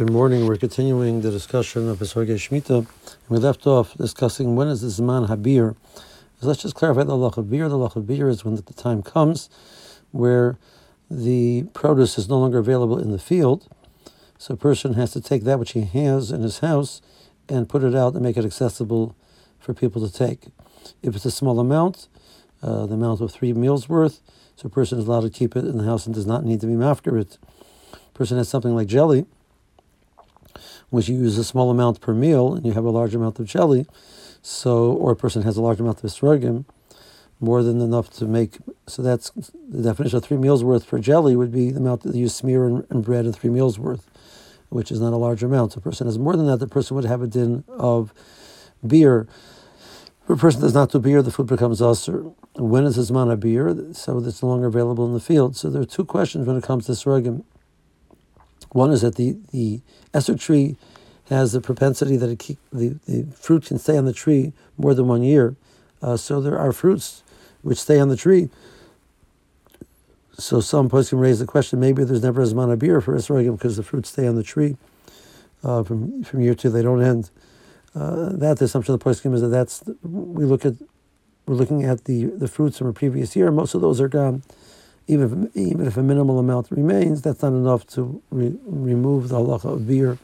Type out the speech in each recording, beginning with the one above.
Good morning. We're continuing the discussion of Esrogei Shemitah. We left off discussing when is the Zman Habiur. So let's just clarify the Lach Habiur. The Lach Habiur is when the time comes where the produce is no longer available in the field. So a person has to take that which he has in his house and put it out and make it accessible for people to take. If it's a small amount, uh, the amount of three meals worth, so a person is allowed to keep it in the house and does not need to be after it. A person has something like jelly which you use a small amount per meal and you have a large amount of jelly, so or a person has a large amount of esrogim, more than enough to make. So that's the definition of three meals worth for jelly would be the amount that you smear in, bread and three meals worth, which is not a large amount. So a person has more than that. The person would have a din of biur. If a person does not do biur, the food becomes assur. When is his mana biur? So it's no longer available in the field. So there are two questions when it comes to esrogim. One is that the, the Esser tree has the propensity that keep, the, the fruit can stay on the tree more than one year. Uh, so there are fruits which stay on the tree. So some posts can raise the question, maybe there's never as much biur for esrogim because the fruits stay on the tree uh, from, from year to they don't end. Uh, that the assumption of the poskim is that that's we look at we're looking at the, the fruits from a previous year. Most of those are gone even if, even if a minimal amount remains, that's not enough to re- remove the halacha of biur.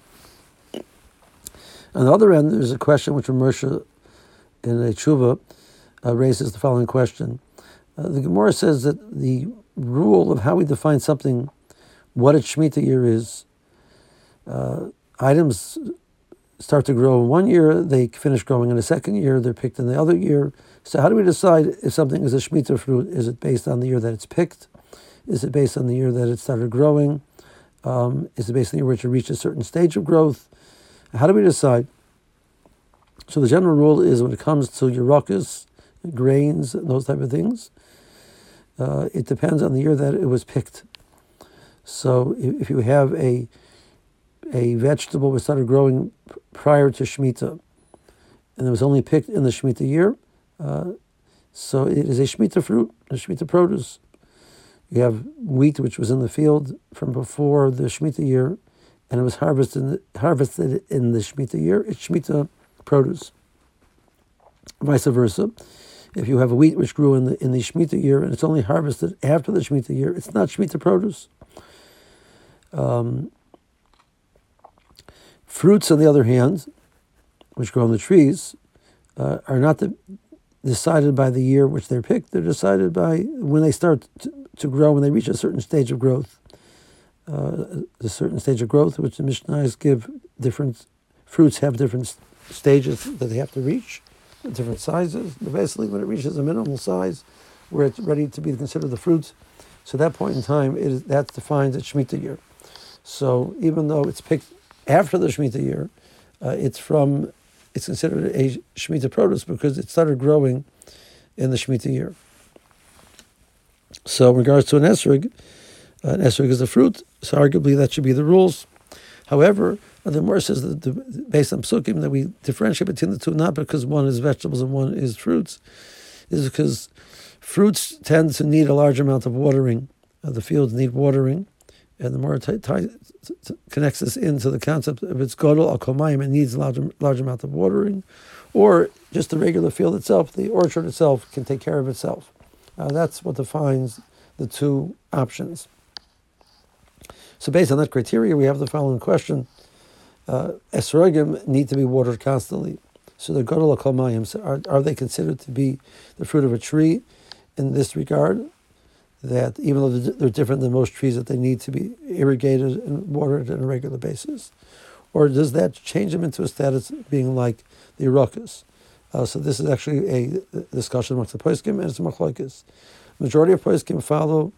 On the other end, there's a question which Ramersha in a tshuva uh, raises the following question. Uh, the Gemara says that the rule of how we define something, what a Shemitah year is, uh, items start to grow in one year, they finish growing in the second year, they're picked in the other year. So how do we decide if something is a Shemitah fruit? Is it based on the year that it's picked? Is it based on the year that it started growing? Um, is it based on the year which it reached a certain stage of growth? How do we decide? So the general rule is when it comes to Yerokas, grains, those type of things, uh, it depends on the year that it was picked. So if you have a a vegetable which started growing prior to Shemitah, and it was only picked in the Shemitah year, uh, so it is a Shemitah fruit, a Shemitah produce. You have wheat which was in the field from before the Shemitah year, and it was harvested harvested in the Shemitah year. It's Shemitah produce. Vice versa, if you have wheat which grew in the in the Shemitah year and it's only harvested after the Shemitah year, it's not Shemitah produce. Um, fruits, on the other hand, which grow on the trees, uh, are not the, decided by the year which they're picked. They're decided by when they start to, to grow, when they reach a certain stage of growth. Uh, a certain stage of growth, which the Mishnahs give different fruits have different stages that they have to reach, different sizes. But basically, when it reaches a minimal size, where it's ready to be considered the fruits, so at that point in time, it is, that defines a Shemitah year. So even though it's picked after the Shemitah year, uh, it's from it's considered a Shemitah produce because it started growing in the Shemitah year. So, in regards to an esrog, uh, an esrog is a fruit, so arguably that should be the rules. However, the Gemara says that the, based on psukim that we differentiate between the two, not because one is vegetables and one is fruits, is because fruits tend to need a large amount of watering. Uh, the fields need watering, and the more t- t- t- connects us into the concept of its godel al komayim, it needs a large, large amount of watering, or just the regular field itself, the orchard itself can take care of itself. Uh, that's what defines the two options. So, based on that criteria, we have the following question: uh, Esrogim need to be watered constantly. So, the godel al komayim are, are they considered to be the fruit of a tree in this regard? That even though they're different than most trees, that they need to be irrigated and watered on a regular basis? Or does that change them into a status being like the Yerokas? Uh, so this is actually a discussion amongst the Poskim and it's Machlokes. Majority of Poskim follow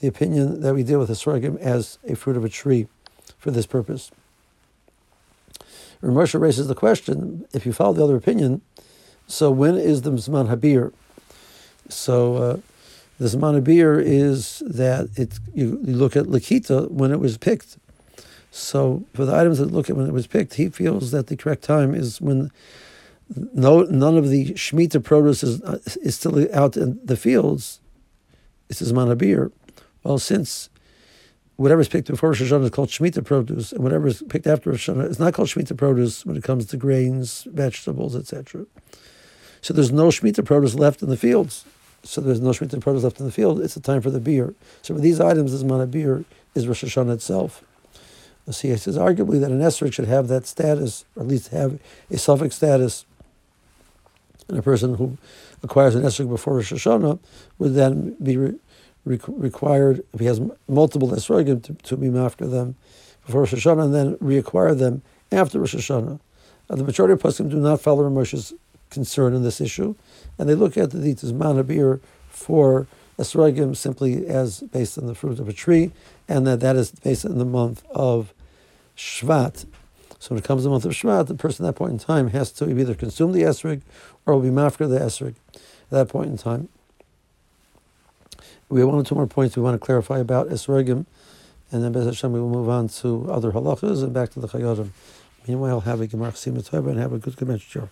the opinion that we deal with the sorghum as a fruit of a tree for this purpose. Ramosha raises the question, if you follow the other opinion, so when is the Zman Habiur? So uh, the Zman biur is that it you, you look at Lakita when it was picked. So for the items that look at when it was picked, he feels that the correct time is when no none of the Shemitah produce is, uh, is still out in the fields. It's Zman biur. Well, since whatever is picked before Rosh is called Shemitah produce, and whatever is picked after Rosh is not called Shemitah produce when it comes to grains, vegetables, etc. So there's no Shemitah produce left in the fields. So there's no Shemitah produce left in the field. It's the time for the biur. So for these items, this amount of biur is Rosh Hashanah itself. See, he says arguably that an esrog should have that status, or at least have a safek status. And a person who acquires an esrog before Rosh Hashanah would then be re- re- required, if he has multiple esrogim, to, to be after them before Rosh Hashanah and then reacquire them after Rosh Hashanah. Uh, the majority of poskim do not follow Ramoshe's concern in this issue, and they look at the Tizman biur for esrogim simply as based on the fruit of a tree, and that that is based on the month of Shvat. So when it comes to the month of Shvat, the person at that point in time has to either consume the esrog or will be mafkir the esrog at that point in time. We have one or two more points we want to clarify about esrogim, and then Bez Hashem we will move on to other halachas and back to the chayodim. Meanwhile, have a gemar and have a good Gematria.